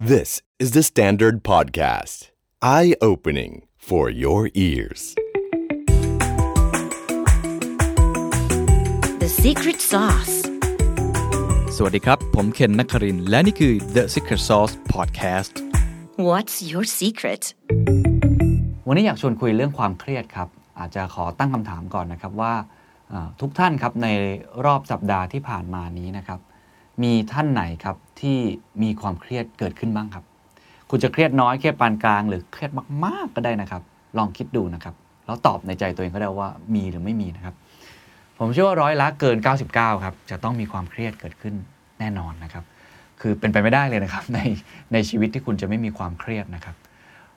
This is the Standard Podcast. Eye opening for your ears. The secret sauce. สวัสดีครับ ผมเคนนักครินทร์และนี่คือ The Secret Sauce Podcast What's your secret? วันนี้อยากชวนคุยเรื่องความเครียดครับ อาจจะขอตั้งคำถามก่อนนะครับว่าเอ่อทุกท่านครับในรอบสัปดาห์ที่ผ่านมานี้นะครับ มีท่านไหนครับ ที่มีความเครียดเกิดขึ้นบ้างครับ คุณจะเครียดน้อยเครียดปานกลาง หรือเครียดมากๆก็ได้นะครับ ลองคิดดูนะครับ แล้วตอบในใจตัวเองก็ได้ว่ามีหรือไม่มีนะครับ ผมเชื่อว่าร้อยละเกิน 99 ครับ จะต้องมีความเครียดเกิดขึ้นแน่นอนนะครับ คือเป็นไปไม่ได้เลยนะครับ ในในชีวิตที่คุณจะไม่มีความเครียดนะครับ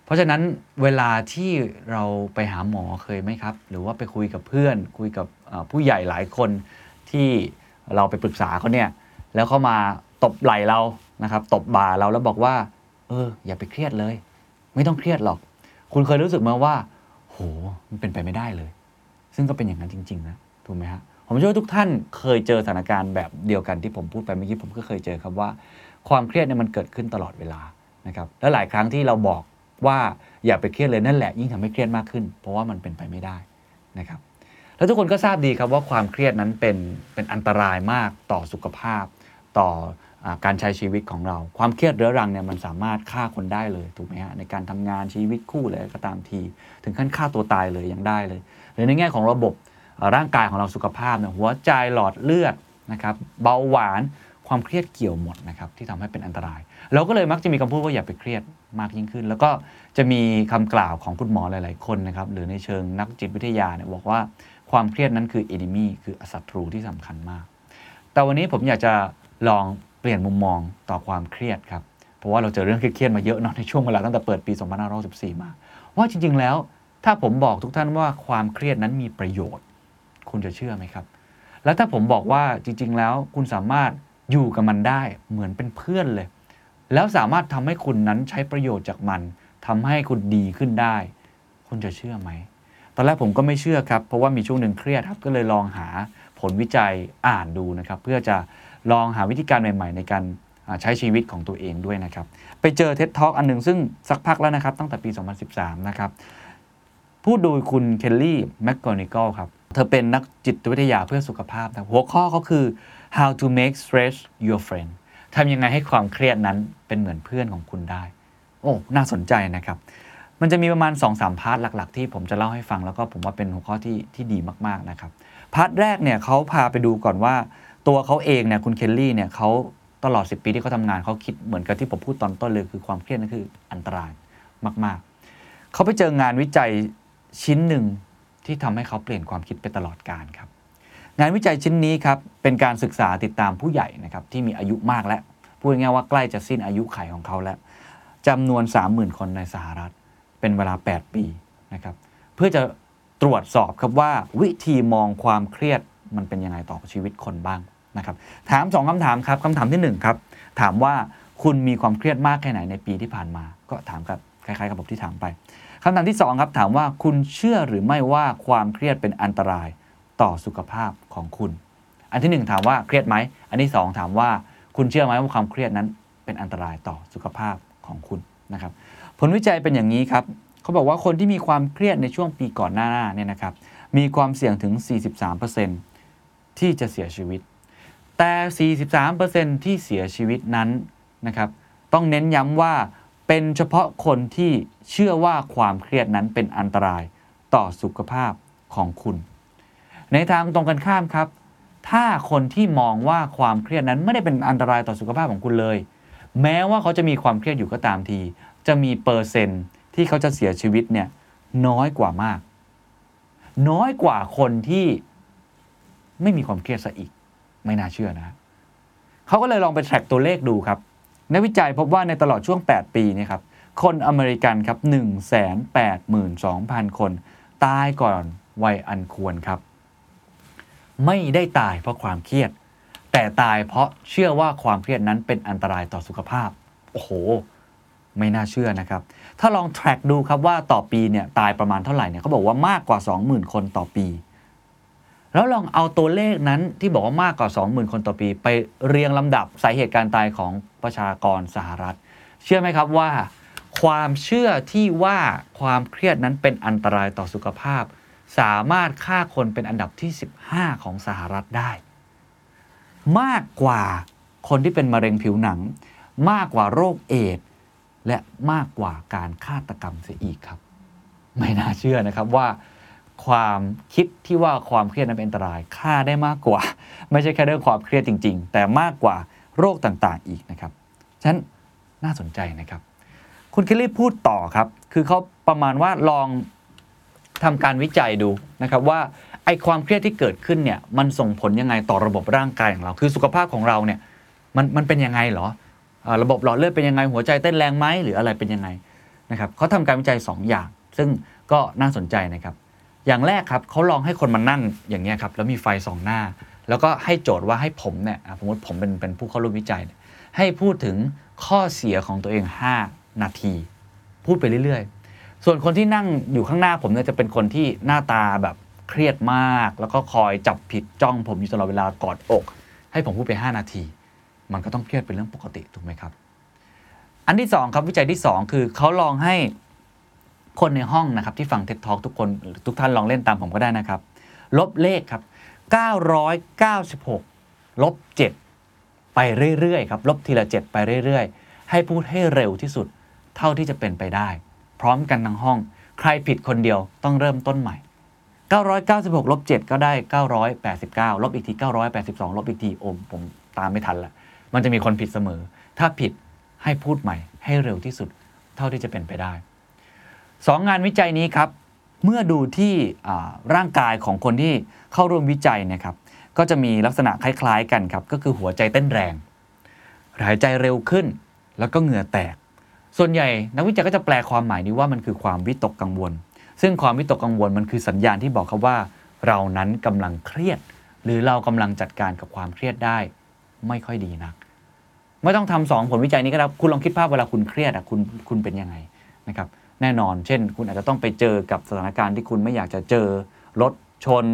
เพราะฉะนั้นเวลาที่เราไปหาหมอเคยไหมครับ หรือว่าไปคุยกับเพื่อน คุยกับผู้ใหญ่หลายคนที่เราไปปรึกษาเขาเนี่ยแล้วเขามา ตบไหล่เรานะครับตบบ่าเราแล้วบอกว่า เออ อย่าไปเครียดเลย ไม่ต้องเครียดหรอก คุณเคยรู้สึกไหมาว่า โหมันเป็นไปไม่ได้เลย ซึ่งก็เป็นอย่างนั้นจริง ๆ นะถูกไหมฮะผมเชื่อว่าทุกท่านเคยเจอสถานการณ์แบบเดียวกันที่ผมพูดไปเมื่อกี้ผมก็เคยเจอครับว่า ความเครียดเนี่ยมันเกิดขึ้นตลอดเวลานะครับและหลายครั้งที่เราบอกว่าอย่าไปเครียดเลยนั่นแหละ ยิ่งทำให้เครียดมากขึ้น เพราะว่ามันเป็นไปไม่ได้นะครับแล้วทุกคนก็ทราบดีครับว่าความเครียดนั้นเป็นเป็นอันตรายมากต่อสุขภาพ ต่อ การใช้ชีวิตของเรา ความเครียดเรื้อรังเนี่ยมันสามารถฆ่าคนได้เลยถูกไหมฮะในการทำงานชีวิตคู่เลยก็ตามที ถึงขั้นฆ่าตัวตายเลยยังได้เลยหรือในแง่ของระบบร่างกายของเราสุขภาพเนี่ยหัวใจหลอดเลือดนะครับเบาหวานความเครียดเกี่ยวหมดนะครับที่ทำให้เป็นอันตราย เราก็เลยมักจะมีคำพูดว่าอย่าไปเครียดมากยิ่งขึ้น แล้วก็จะมีคำกล่าวของคุณหมอหลาย ๆ คนนะครับหรือในเชิงนักจิตวิทยาเนี่ยบอกว่าความเครียดนั้นคือ enemy คือศัตรูที่สำคัญมาก แต่วันนี้ผมอยากจะลอง เปลี่ยนมุมมองต่อความเครียดครับ เพราะว่าเราเจอเรื่องเครียดมาเยอะเนาะในช่วงเวลาตั้งแต่เปิดปี 2514มา ว่าจริง ๆ แล้วถ้าผมบอกทุกท่านว่าความเครียดนั้นมีประโยชน์ คุณจะเชื่อไหมครับ แล้วถ้าผมบอกว่าจริง ๆ แล้วคุณสามารถอยู่กับมันได้เหมือนเป็นเพื่อนเลย แล้วสามารถทำให้คุณนั้นใช้ประโยชน์จากมันทำให้คุณดีขึ้นได้ คุณจะเชื่อไหมตอนแรกผมก็ไม่เชื่อครับ เพราะว่ามีช่วงหนึ่งเครียดครับก็เลยลองหาผลวิจัยอ่านดูนะครับ เพื่อจะ ลองหาวิธีการใหม่ ๆ ในการใช้ชีวิตของตัวเองด้วยนะครับ ไปเจอเท็ d ท็อกอันหนึ่งซึ่งสักพักแล้วนะครับ ตั้งแต่ปี 2013 นะครับพูดโดยคุณเคลลี่แมคกอนิกลครับ เธอเป็นนักจิตวิทยาเพื่อสุขภาพนะหัวข้อเขาคือ how to make stress your friend ทำยังไงให้ความเครียดนั้นเป็นเหมือนเพื่อนของคุณได้ โอ้ น่าสนใจนะครับ มันจะมีประมาณ 2-3 part หลัก ๆ ที่ผมจะเล่าให้ฟังแล้วก็ผมว่าเป็นหัวข้อที่ที่ดีมาก ๆ นะครับ part แรกเนี่ยเขาพาไปดูก่อนว่า ตัวเขาเองเนี่ยคุณเคลลี่เนี่ยเขาตลอด 10 ปีที่เขาทำงานเขาคิดเหมือนกับที่ผมพูดตอนต้นเลยคือความเครียดนั่นคืออันตรายมาก ๆ เขาไปเจองานวิจัยชิ้นหนึ่งที่ทำให้เขาเปลี่ยนความคิดไปตลอดการครับ งานวิจัยชิ้นนี้ครับเป็นการศึกษาติดตามผู้ใหญ่นะครับที่มีอายุมากแล้ว พูดง่ายๆว่าใกล้จะสิ้นอายุไขของเขาแล้วจำนวน 30,000 คนในสหรัฐ เป็นเวลา 8 ปีนะครับเพื่อจะตรวจสอบครับว่าวิธีมองความเครียดมันเป็นยังไงต่อชีวิตคนบ้าง นะครับถามสองคำถามครับคำถามที่หนึ่งครับ ถามว่าคุณมีความเครียดมากแค่ไหนในปีที่ผ่านมา ก็ถามกับคล้ายๆกับผมที่ถามไปคำถามที่สองครับ ถามว่าคุณเชื่อหรือไม่ว่าความเครียดเป็นอันตรายต่อสุขภาพของคุณ อันที่หนึ่งถามว่าเครียดไหม อันที่สองถามว่าคุณเชื่อไหมว่าความเครียดนั้นเป็นอันตรายต่อสุขภาพของคุณนะครับผลวิจัยเป็นอย่างนี้ครับเขาบอกว่าคนที่มีความเครียดในช่วงปีก่อนหน้าเนี่ยนะครับมีความเสี่ยงถึง 43%ที่จะเสียชีวิต แต่ 43%ที่เสียชีวิตนั้นนะครับต้องเน้นย้ำว่าเป็นเฉพาะคนที่เชื่อว่าความเครียดนั้นเป็นอันตรายต่อสุขภาพของคุณ ในทางตรงกันข้ามครับ ถ้าคนที่มองว่าความเครียดนั้นไม่ได้เป็นอันตรายต่อสุขภาพของคุณเลย แม้ว่าเขาจะมีความเครียดอยู่ก็ตามที จะมีเปอร์เซ็นต์ที่เขาจะเสียชีวิตเนี่ยน้อยกว่ามาก น้อยกว่าคนที่ไม่มีความเครียดซะอีก ไม่น่าเชื่อนะเขาก็เลยลองไปแทร็กตัวเลขดูครับนักวิจัยพบว่าในตลอดช่วง 8 ปีนี่ครับคนอเมริกันครับ 182,000 คน ตายก่อนวัยอันควรครับ ไม่ได้ตายเพราะความเครียด แต่ตายเพราะเชื่อว่าความเครียดนั้นเป็นอันตรายต่อสุขภาพ โอ้โห ไม่น่าเชื่อนะครับ ถ้าลอง track ดูครับว่าต่อปีเนี่ยตายประมาณเท่าไหร่เนี่ยเขาบอกว่ามากกว่า 20,000 คนต่อปี แล้วลองเอาตัวเลขนั้นที่บอกว่ามากกว่า 20,000 คนต่อปี ไปเรียงลำดับสาเหตุการตายของประชากรสหรัฐ เชื่อไหมครับว่า ความเชื่อที่ว่าความเครียดนั้นเป็นอันตรายต่อสุขภาพ สามารถฆ่าคนเป็นอันดับที่ 15 ของสหรัฐได้ มากกว่าคนที่เป็นมะเร็งผิวหนัง มากกว่าโรคเอดส์และมากกว่าการฆาตกรรมเสียอีกครับ ไม่น่าเชื่อนะครับว่า ความคิดที่ว่าความเครียดนั้นเป็นอันตรายฆ่าได้มากกว่า ไม่ใช่แค่เรื่องความเครียดจริง ๆ แต่มากกว่าโรคต่างๆอีกนะครับฉะนั้นน่าสนใจนะครับ คุณเคลลี่พูดต่อครับ คือเขาประมาณว่าลองทำการวิจัยดูนะครับว่าไอความเครียดที่เกิดขึ้นเนี่ยมันส่งผลยังไงต่อระบบร่างกายของเรา คือสุขภาพของเราเนี่ยมันมันเป็นยังไงเหรอระบบหลอดเลือดเป็นยังไงหัวใจเต้นแรงไหมหรืออะไรเป็นยังไงนะครับเขาทำการวิจัย 2 อย่าง ซึ่งก็น่าสนใจนะครับ อย่างแรกครับเขาลองให้คนมานั่งอย่างเงี้ยครับแล้วมีไฟสองหน้า แล้วก็ให้โจทย์ว่าให้ผมเนี่ยสมมติผมเป็นเป็นผู้เข้าร่วมวิจัย ให้พูดถึงข้อเสียของตัวเอง 5 นาที พูดไปเรื่อยๆ ส่วนคนที่นั่งอยู่ข้างหน้าผมเนี่ยจะเป็นคนที่หน้าตาแบบเครียดมาก แล้วก็คอยจับผิดจ้องผมอยู่ตลอดเวลากอดอก ให้ผมพูดไป 5 นาที มันก็ต้องเครียดเป็นเรื่องปกติถูกไหมครับ อันที่สองครับวิจัยที่สองคือเขาลองให้ คนในห้องนะครับที่ฟังเท็ d ท a l k ทุกคนทุกท่านลองเล่นตามผมก็ได้นะครับ ลบเลขครับ 996 ลบ 7 ไปเรื่อยๆครับ ลบทีละ 7 ไปเรื่อยๆ ให้พูดให้เร็วที่สุดเท่าที่จะเป็นไปได้ พร้อมกันทั้งห้อง ใครผิดคนเดียวต้องเริ่มต้นใหม่ 996 ลบ 7 ก็ได้ 989 ลบอีกที 982 ลบอีกทีโอมผมตามไม่ทันละมันจะมีคนผิดเสมอ ถ้าผิดให้พูดใหม่ ให้เร็วที่สุดเท่าที่จะเป็นไปได้ สองงานวิจัยนี้ครับ เมื่อดูที่ร่างกายของคนที่เข้าร่วมวิจัยนะครับ ก็จะมีลักษณะคล้ายๆกันครับ ก็คือหัวใจเต้นแรง หายใจเร็วขึ้น แล้วก็เหงื่อแตก ส่วนใหญ่นักวิจัยก็จะแปลความหมายนี้ว่ามันคือความวิตกกังวล ซึ่งความวิตกกังวลมันคือสัญญาณที่บอกครับว่า เรานั้นกำลังเครียด หรือเรากำลังจัดการกับความเครียดได้ ไม่ค่อยดีนักไม่ต้องทำสองผลวิจัยนี้ก็ได้คุณลองคิดภาพเวลาคุณเครียดอะคุณคุณเป็นยังไงนะครับ แน่นอน เช่น คุณอาจจะต้องไปเจอกับสถานการณ์ที่คุณไม่อยากจะเจอ รถชน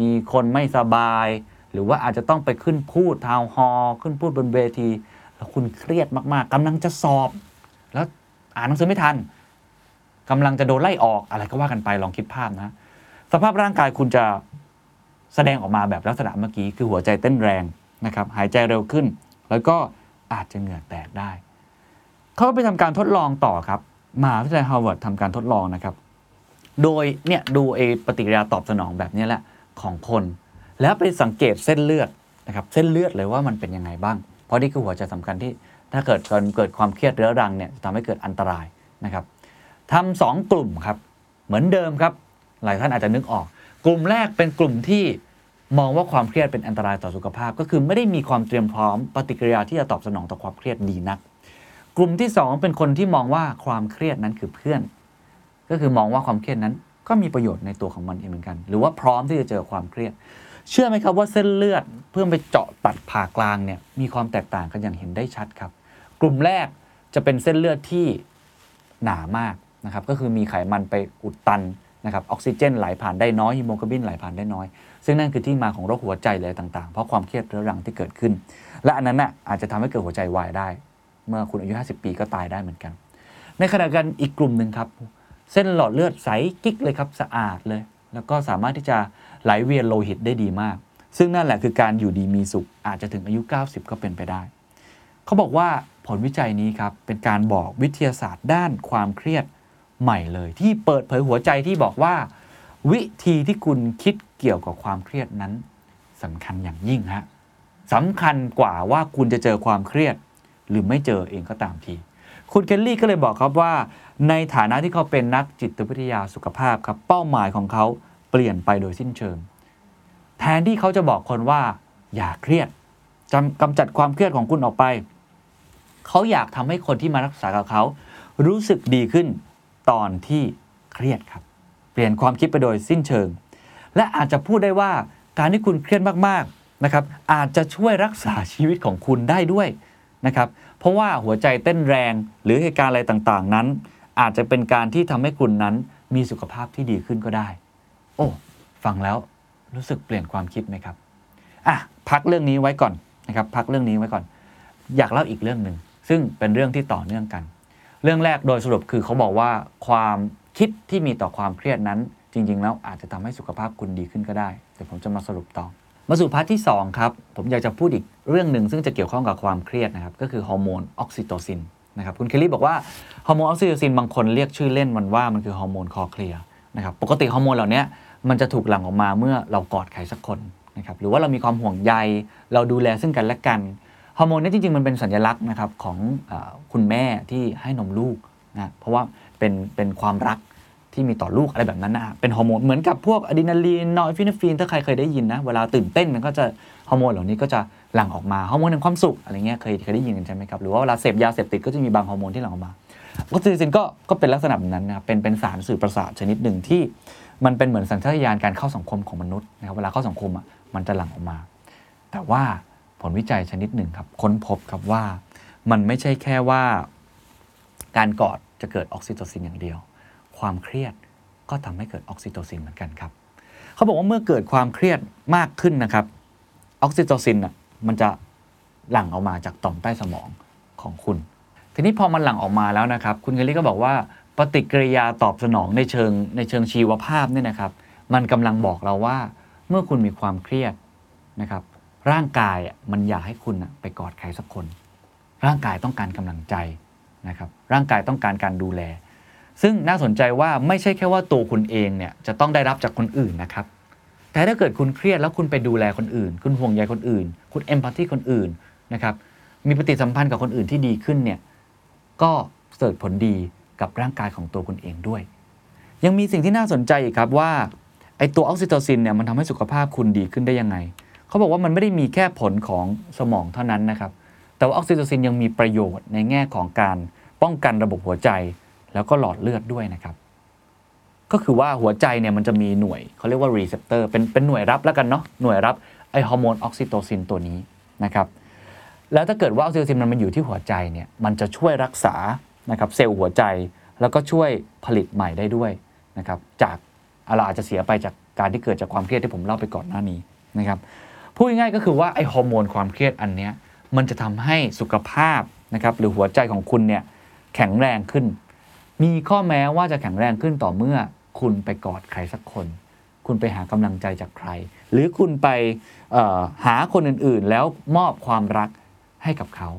มีคนไม่สบาย หรือว่าอาจจะต้องไปขึ้นพูดทาวน์ฮอลล์ขึ้นพูดบนเวที แล้วคุณเครียดมากๆกำลังจะสอบ แล้วอ่านหนังสือไม่ทันกำลังจะโดนไล่ออกอะไรก็ว่ากันไปลองคิดภาพนะ สภาพร่างกายคุณจะแสดงออกมาแบบลักษณะเมื่อกี้คือหัวใจเต้นแรงนะครับหายใจเร็วขึ้น แล้วก็อาจจะเหงื่อแตกได้ เขาก็ไปทำการทดลองต่อครับ มหาวิทยาลัยฮาร์วาร์ดทำการทดลองนะครับ โดยเนี่ยดูเอปฏิกิริยาตอบสนองแบบนี้แหละของคน แล้วไปสังเกตเส้นเลือดนะครับเส้นเลือดเลยว่ามันเป็นยังไงบ้าง เพราะนี่คือหัวใจสำคัญที่ถ้าเกิดเกิดเกิดความเครียดเรื้อรังเนี่ยจะทำให้เกิดอันตรายนะครับทำสองกลุ่มครับ เหมือนเดิมครับ หลายท่านอาจจะนึกออก กลุ่มแรกเป็นกลุ่มที่มองว่าความเครียดเป็นอันตรายต่อสุขภาพ ก็คือไม่ได้มีความเตรียมพร้อมปฏิกิริยาที่จะตอบสนองต่อความเครียดดีนัก กลุ่มที่ 2 เป็นคนที่มองว่าความเครียดนั้นคือเพื่อน ก็คือมองว่าความเครียดนั้นก็มีประโยชน์ในตัวของมันเองเหมือนกัน หรือว่าพร้อมที่จะเจอความเครียด เชื่อไหมครับว่าเส้นเลือดเพื่อไปเจาะตัดผ่ากลางเนี่ยมีความแตกต่างกันอย่างเห็นได้ชัดครับ กลุ่มแรกจะเป็นเส้นเลือดที่หนามากนะครับก็คือมีไขมันไปอุดตันนะครับออกซิเจนไหลผ่านได้น้อยฮีโมโกลบินไหลผ่านได้น้อย ซึ่งนั่นคือที่มาของโรคหัวใจเลยต่างๆ เพราะความเครียดเรื้อรังที่เกิดขึ้น และอันนั้นน่ะอาจจะทำให้เกิดหัวใจวายได้ เมื่อคุณอายุ 50 ปีก็ตายได้เหมือนกัน ในขณะเดียวกันอีกกลุ่มหนึ่งครับ เส้นหลอดเลือดใสกิ๊กเลยครับสะอาดเลย แล้วก็สามารถที่จะไหลเวียนโลหิตได้ดีมาก ซึ่งนั่นแหละคือการอยู่ดีมีสุขอาจจะถึงอายุ 90 ก็เป็นไปได้ เขาบอกว่าผลวิจัยนี้ครับเป็นการบอกวิทยาศาสตร์ด้านความเครียดใหม่เลย ที่เปิดเผยหัวใจที่บอกว่า วิธีที่คุณคิดเกี่ยวกับความเครียดนั้นสำคัญอย่างยิ่งฮะสำคัญกว่าว่าคุณจะเจอความเครียด หรือไม่เจอเองก็ตามที คุณเคลลี่ก็เลยบอกครับว่า ในฐานะที่เขาเป็นนักจิตวิทยาสุขภาพครับเป้าหมายของเขาเปลี่ยนไปโดยสิ้นเชิง แทนที่เขาจะบอกคนว่า อย่าเครียดจำกำจัดความเครียดของคุณออกไป เขาอยากทำให้คนที่มารักษากับเขา รู้สึกดีขึ้นตอนที่เครียดครับ เปลี่ยนความคิดไปโดยสิ้นเชิง และอาจจะพูดได้ว่าการที่คุณเครียดมากๆนะครับอาจจะช่วยรักษาชีวิตของคุณได้ด้วย นะครับเพราะว่าหัวใจเต้นแรงหรือเหตุการณ์อะไรต่างๆ นั้น อาจจะเป็นการที่ทำให้คุณนั้นมีสุขภาพที่ดีขึ้นก็ได้ โอ้ฟังแล้วรู้สึกเปลี่ยนความคิดไหมครับอะพักเรื่องนี้ไว้ก่อนนะครับพักเรื่องนี้ไว้ก่อน อยากเล่าอีกเรื่องหนึ่งซึ่งเป็นเรื่องที่ต่อเนื่องกัน เรื่องแรกโดยสรุปคือเขาบอกว่าความคิดที่มีต่อความเครียดนั้น จริง ๆ แล้วอาจจะทำให้สุขภาพคุณดีขึ้นก็ได้เดี๋ยวผมจะมาสรุปต่อ มาสู่ part ที่2ครับผมอยากจะพูดอีกเรื่องหนึ่งซึ่งจะเกี่ยวข้องกับความเครียดนะครับก็คือฮอร์โมนออกซิโตซินนะครับคุณเคลลี่บอกว่าฮอร์โมนออกซิโตซินบางคนเรียกชื่อเล่นมันว่ามันคือฮอร์โมนคลอเคลียนะครับปกติฮอร์โมนเหล่านี้มันจะถูกหลั่งออกมาเมื่อเรากอดใครสักคนนะครับหรือว่าเรามีความห่วงใย เราดูแลซึ่งกันและกันฮอร์โมนนี้จริงๆ มันเป็นสัญลักษณ์นะครับของอคุณแม่ที่ให้นมลูกนะเพราะว่าเป็นเป็นความรัก ที่มีต่อลูกอะไรแบบนั้นนะเป็นฮอร์โมนเหมือนกับพวกอะดรีนาลีนนอร์ฟินฟีนถ้าใครเคยได้ยินนะเวลาตื่นเต้นมันก็จะฮอร์โมนเหล่านี้ก็จะหลั่งออกมาฮอร์โมนแห่งความสุขอะไรเงี้ยเคยเคยได้ยินกันใช่ไหมครับหรือว่าเวลาเสพยาเสพติดก็จะมีบางฮอร์โมนที่หลั่งออกมาออกซิโตซินก็ก็เป็นลักษณะแบบนั้นนะครับเป็นเป็นสารสื่อประสาทชนิดหนึ่งที่ มันเป็นเหมือนสัญชาตญาณการเข้าสังคมของมนุษย์นะครับเวลาเข้าสังคมอะมันจะหลั่งออกมา แต่ว่าผลวิจัยชนิดหนึ่งครับค้นพบครับว่า มันไม่ใช่แค่ว่า การกอดจะเกิดออกซิโตซินอย่างเดียว ความเครียดก็ทำให้เกิดออกซิโตซินเหมือนกันครับเขาบอกว่าเมื่อเกิดความเครียดมากขึ้นนะครับออกซิโตซินอะมันจะหลั่งออกมาจากต่อมใต้สมองของคุณ ทีนี้พอมันหลั่งออกมาแล้วนะครับ คุณเคลลี่ก็บอกว่าปฏิกิริยาตอบสนองในเชิงในเชิงชีวภาพเนี่ยนะครับ มันกำลังบอกเราว่า เมื่อคุณมีความเครียดนะครับ ร่างกายมันอยากให้คุณไปกอดใครสักคน ร่างกายต้องการกำลังใจนะครับ ร่างกายต้องการการดูแล ซึ่งน่าสนใจว่าไม่ใช่แค่ว่าตัวคุณเองเนี่ยจะต้องได้รับจากคนอื่นนะครับ แต่ถ้าเกิดคุณเครียดแล้วคุณไปดูแลคนอื่น คุณห่วงใยคนอื่น คุณ empathy คนอื่นนะครับ มีปฏิสัมพันธ์กับคนอื่นที่ดีขึ้นเนี่ย ก็เกิดผลดีกับร่างกายของตัวคุณเองด้วย ยังมีสิ่งที่น่าสนใจอีกครับว่าไอตัวออกซิโตซินเนี่ยมันทำให้สุขภาพคุณดีขึ้นได้ยังไง เขาบอกว่ามันไม่ได้มีแค่ผลของสมองเท่านั้นนะครับ แต่ว่าออกซิโตซินยังมีประโยชน์ในแง่ของการป้องกันระบบหัวใจ แล้วก็หลอดเลือดด้วยนะครับ ก็คือว่าหัวใจเนี่ยมันจะมีหน่วยเขาเรียกว่า receptor เป็นเป็นหน่วยรับแล้วกันเนาะหน่วยรับไอฮอร์โมนออกซิโตซินตัวนี้นะครับ แล้วถ้าเกิดว่าออกซิโตซินมันมาอยู่ที่หัวใจเนี่ยมันจะช่วยรักษานะครับเซลล์หัวใจแล้วก็ช่วยผลิตใหม่ได้ด้วยนะครับจากเราอาจจะเสียไปจากการที่เกิดจากความเครียดที่ผมเล่าไปก่อนหน้านี้นะครับพูดง่ายๆก็คือว่าไอฮอร์โมนความเครียดอันเนี้ยมันจะทำให้สุขภาพนะครับหรือหัวใจของคุณเนี่ยแข็งแรงขึ้น มีข้อแม้ว่าจะแข็งแรงขึ้นต่อเมื่อคุณไปกอดใครสักคน คุณไปหากำลังใจจากใคร หรือคุณไปหาคนอื่นๆ แล้วมอบความรักให้กับเขา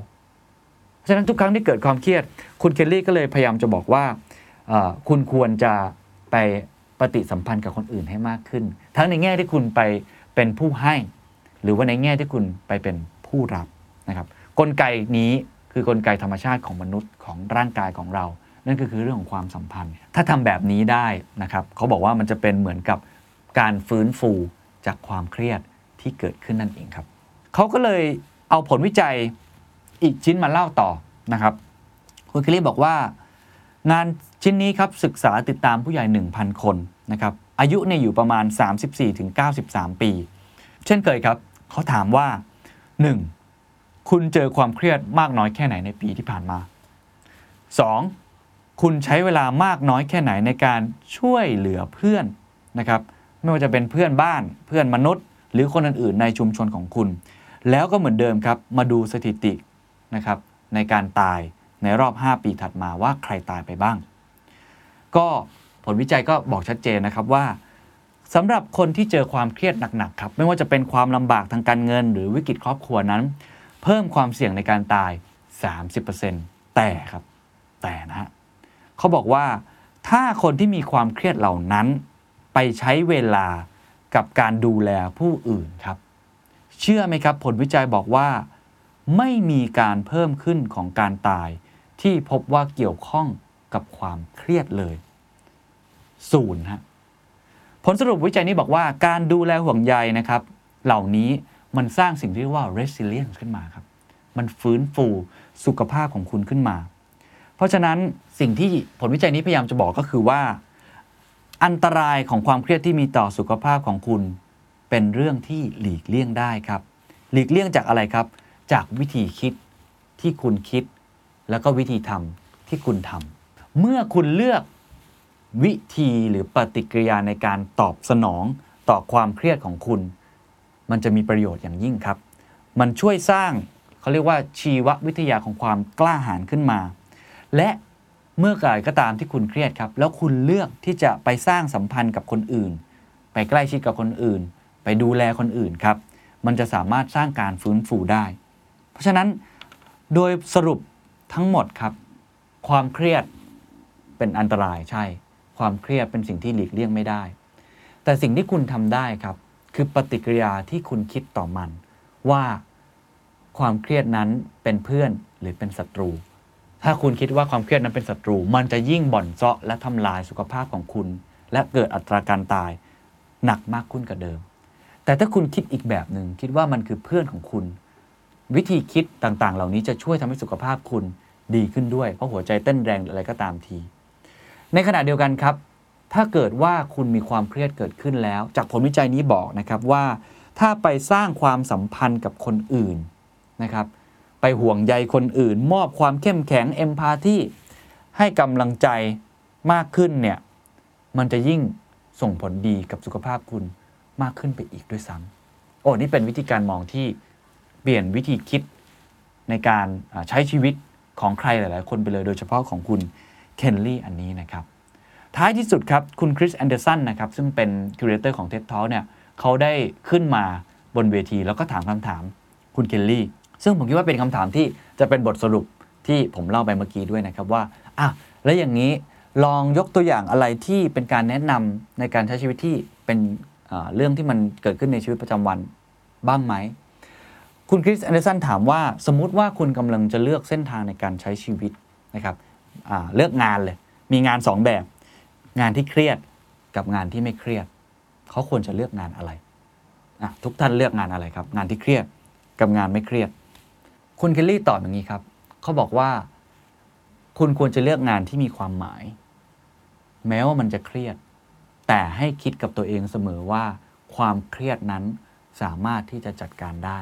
ฉะนั้นทุกครั้งที่เกิดความเครียด คุณเคลลี่ก็เลยพยายามจะบอกว่าคุณควรจะไปปฏิสัมพันธ์กับคนอื่นให้มากขึ้น ทั้งในแง่ที่คุณไปเป็นผู้ให้ หรือว่าในแง่ที่คุณไปเป็นผู้รับนะครับ กลไกนี้คือกลไกธรรมชาติของมนุษย์ของร่างกายของเรา นั่นก็คือเรื่องของความสัมพันธ์ ถ้าทำแบบนี้ได้นะครับเขาบอกว่ามันจะเป็นเหมือนกับการฟื้นฟูจากความเครียดที่เกิดขึ้นนั่นเองครับเขาก็เลยเอาผลวิจัยอีกชิ้นมาเล่าต่อนะครับคุณคลลี่บอกว่า งานชิ้นนี้ครับศึกษาติดตามผู้ใหญ่ 1,000 คนนะครับอายุเนี่ยอยู่ประมาณ 34-93 ปี เช่นเคยครับเขาถามว่า 1. คุณเจอความเครียดมากน้อยแค่ไหนในปีที่ผ่านมา 2. คุณใช้เวลามากน้อยแค่ไหนในการช่วยเหลือเพื่อนนะครับ ไม่ว่าจะเป็นเพื่อนบ้านเพื่อนมนุษย์ หรือคนอื่นๆในชุมชนของคุณ แล้วก็เหมือนเดิมครับ มาดูสถิตินะครับ ในการตายในรอบ 5 ปีถัดมาว่าใครตายไปบ้าง ก็ผลวิจัยก็บอกชัดเจนนะครับว่าสำหรับคนที่เจอความเครียดหนักๆครับ ไม่ว่าจะเป็นความลำบากทางการเงิน หรือวิกฤตครอบครัวนั้น เพิ่มความเสี่ยงในการตาย 30%แต่ครับ แต่นะฮะ เขาบอกว่า ถ้าคนที่มีความเครียดเหล่านั้น ไปใช้เวลากับการดูแลผู้อื่นครับ เชื่อไหมครับ ผลวิจัยบอกว่า ไม่มีการเพิ่มขึ้นของการตาย ที่พบว่าเกี่ยวข้องกับความเครียดเลยศูนย์ฮะผลสรุปวิจัยนี้บอกว่าการดูแลห่วงใยนะครับ เหล่านี้มันสร้างสิ่งที่เรียกว่า resilience ขึ้นมาครับ มันฟื้นฟูสุขภาพของคุณขึ้นมา เพราะฉะนั้นสิ่งที่ผลวิจัยนี้พยายามจะบอกก็คือว่า อันตรายของความเครียดที่มีต่อสุขภาพของคุณ เป็นเรื่องที่หลีกเลี่ยงได้ครับ หลีกเลี่ยงจากอะไรครับ จากวิธีคิดที่คุณคิด แล้วก็วิธีทำที่คุณทำเมื่อคุณเลือกวิธีหรือปฏิกิริยาในการตอบสนองต่อความเครียดของคุณ มันจะมีประโยชน์อย่างยิ่งครับ มันช่วยสร้างเขาเรียกว่าชีววิทยาของความกล้าหาญขึ้นมา และเมื่อไก่ก็ตามที่คุณเครียดครับ แล้วคุณเลือกที่จะไปสร้างสัมพันธ์กับคนอื่น ไปใกล้ชิดกับคนอื่น ไปดูแลคนอื่นครับ มันจะสามารถสร้างการฟื้นฟูได้ เพราะฉะนั้นโดยสรุปทั้งหมดครับ ความเครียดเป็นอันตรายใช่ ความเครียดเป็นสิ่งที่หลีกเลี่ยงไม่ได้ แต่สิ่งที่คุณทำได้ครับ คือปฏิกิริยาที่คุณคิดต่อมัน ว่าความเครียดนั้นเป็นเพื่อนหรือเป็นศัตรู ถ้าคุณคิดว่าความเครียดนั้นเป็นศัตรู มันจะยิ่งบ่อนเซาะและทำลายสุขภาพของคุณ และเกิดอัตราการตายหนักมากขึ้นกว่าเดิม แต่ถ้าคุณคิดอีกแบบหนึ่งคิดว่ามันคือเพื่อนของคุณ วิธีคิดต่างๆ เหล่านี้จะช่วยทำให้สุขภาพคุณดีขึ้นด้วย เพราะหัวใจเต้นแรงอะไรก็ตามที ในขณะเดียวกันครับ ถ้าเกิดว่าคุณมีความเครียดเกิดขึ้นแล้ว จากผลวิจัยนี้บอกนะครับว่า ถ้าไปสร้างความสัมพันธ์กับคนอื่นนะครับ ไปห่วงใยคนอื่น มอบความเข้มแข็งเอมพาธีให้กำลังใจมากขึ้นเนี่ยมันจะยิ่งส่งผลดีกับสุขภาพคุณมากขึ้นไปอีกด้วยซ้ำโอ้นี่เป็นวิธีการมองที่เปลี่ยนวิธีคิดในการใช้ชีวิตของใครหลาย ๆ คนไปเลยโดยเฉพาะของคุณเคลลี่อันนี้นะครับ ท้ายที่สุดครับ คุณคริสแอนเดอร์สันนะครับ ซึ่งเป็น curator ของ TED Talk เนี่ยเขาได้ขึ้นมาบนเวทีแล้วก็ถามคำถามคุณเคลลี่ ซึ่งผมคิดว่าเป็นคำถามที่จะเป็นบทสรุปที่ผมเล่าไปเมื่อกี้ด้วยนะครับว่าอะแล้วอย่างนี้ลองยกตัวอย่างอะไรที่เป็นการแนะนำในการใช้ชีวิตที่เป็นเรื่องที่มันเกิดขึ้นในชีวิตประจำวันบ้างไหม คุณคริสแอนเดอร์สันถามว่าสมมุติว่าคุณกำลังจะเลือกเส้นทางในการใช้ชีวิตนะครับเลือกงานเลย มีงาน 2 แบบ งานที่เครียดกับงานที่ไม่เครียด เขาควรจะเลือกงานอะไรอะทุกท่านเลือกงานอะไรครับ งานที่เครียดกับงานไม่เครียด คุณเคลลี่ตอบอย่างนี้ครับ เขาบอกว่า คุณควรจะเลือกงานที่มีความหมาย แม้ว่ามันจะเครียด แต่ให้คิดกับตัวเองเสมอว่า ความเครียดนั้นสามารถที่จะจัดการได้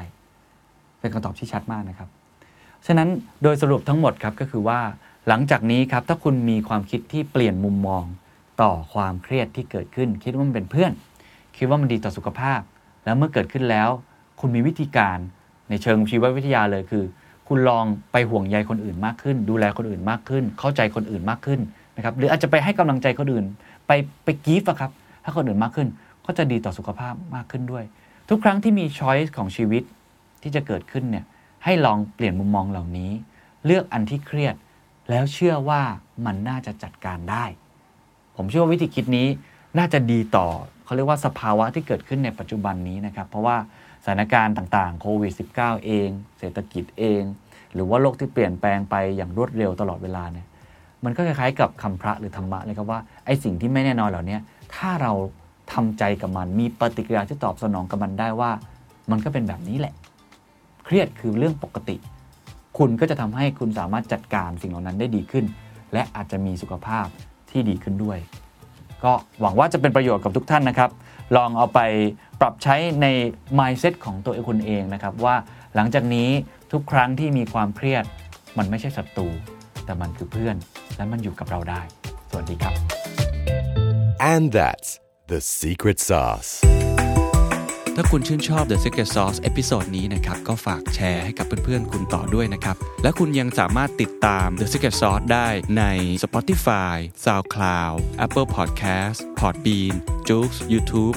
เป็นคำตอบที่ชัดมากนะครับ ฉะนั้นโดยสรุปทั้งหมดครับก็คือว่า หลังจากนี้ครับถ้าคุณมีความคิดที่เปลี่ยนมุมมองต่อความเครียดที่เกิดขึ้น คิดว่ามันเป็นเพื่อน คิดว่ามันดีต่อสุขภาพ แล้วเมื่อเกิดขึ้นแล้ว คุณมีวิธีการ ในเชิงชีววิทยาเลยคือ คุณลองไปห่วงใยคนอื่นมากขึ้น ดูแลคนอื่นมากขึ้น เข้าใจคนอื่นมากขึ้นนะครับหรืออาจจะไปให้กำลังใจคนอื่น ไปไปกีฟอะครับถ้าคนอื่นมากขึ้นก็จะดีต่อสุขภาพมากขึ้นด้วย ทุกครั้งที่มีช้อยส์ของชีวิตที่จะเกิดขึ้นเนี่ยให้ลองเปลี่ยนมุมมองเหล่านี้ เลือกอันที่เครียด แล้วเชื่อว่ามันน่าจะจัดการได้ ผมเชื่อว่าวิธีคิดนี้น่าจะดีต่อเขาเรียกว่าสภาวะที่เกิดขึ้นในปัจจุบันนี้นะครับ เพราะว่า ถานการณ์ต่างๆ โควิด -19 เอง เศรษฐกิจเอง หรือว่าโลกที่เปลี่ยนแปลงไปอย่างรวดเร็วตลอดเวลาเนี่ย มันก็คล้ายๆกับคำพระหรือธรรมะเลยครับว่าไอ้สิ่งที่ไม่แน่นอนเหล่านี้ถ้าเราทำใจกับมัน มีปฏิกิริยาที่ตอบสนองกับมันได้ว่า มันก็เป็นแบบนี้แหละ เครียดคือเรื่องปกติ คุณก็จะทำให้คุณสามารถจัดการสิ่งเหล่านั้นได้ดีขึ้น และอาจจะมีสุขภาพที่ดีขึ้นด้วย ก็หวังว่าจะเป็นประโยชน์กับทุกท่านนะครับ ลองเอาไป ปรับใช้ใน mindset ของตัวเองคุณเองนะครับว่าหลังจากนี้ทุกครั้งที่มีความเครียด มันไม่ใช่ศัตรู แต่มันคือเพื่อน และมันอยู่กับเราได้ สวัสดีครับ And that's the secret sauce. ถ้าคุณชื่นชอบ The Secret Sauce episode นี้นะครับ ก็ฝากแชร์ให้กับเพื่อนๆ คุณต่อด้วยนะครับ และคุณยังสามารถติดตาม The Secret Sauce ได้ใน Spotify, SoundCloud, Apple Podcast, Podbean, j o o x YouTube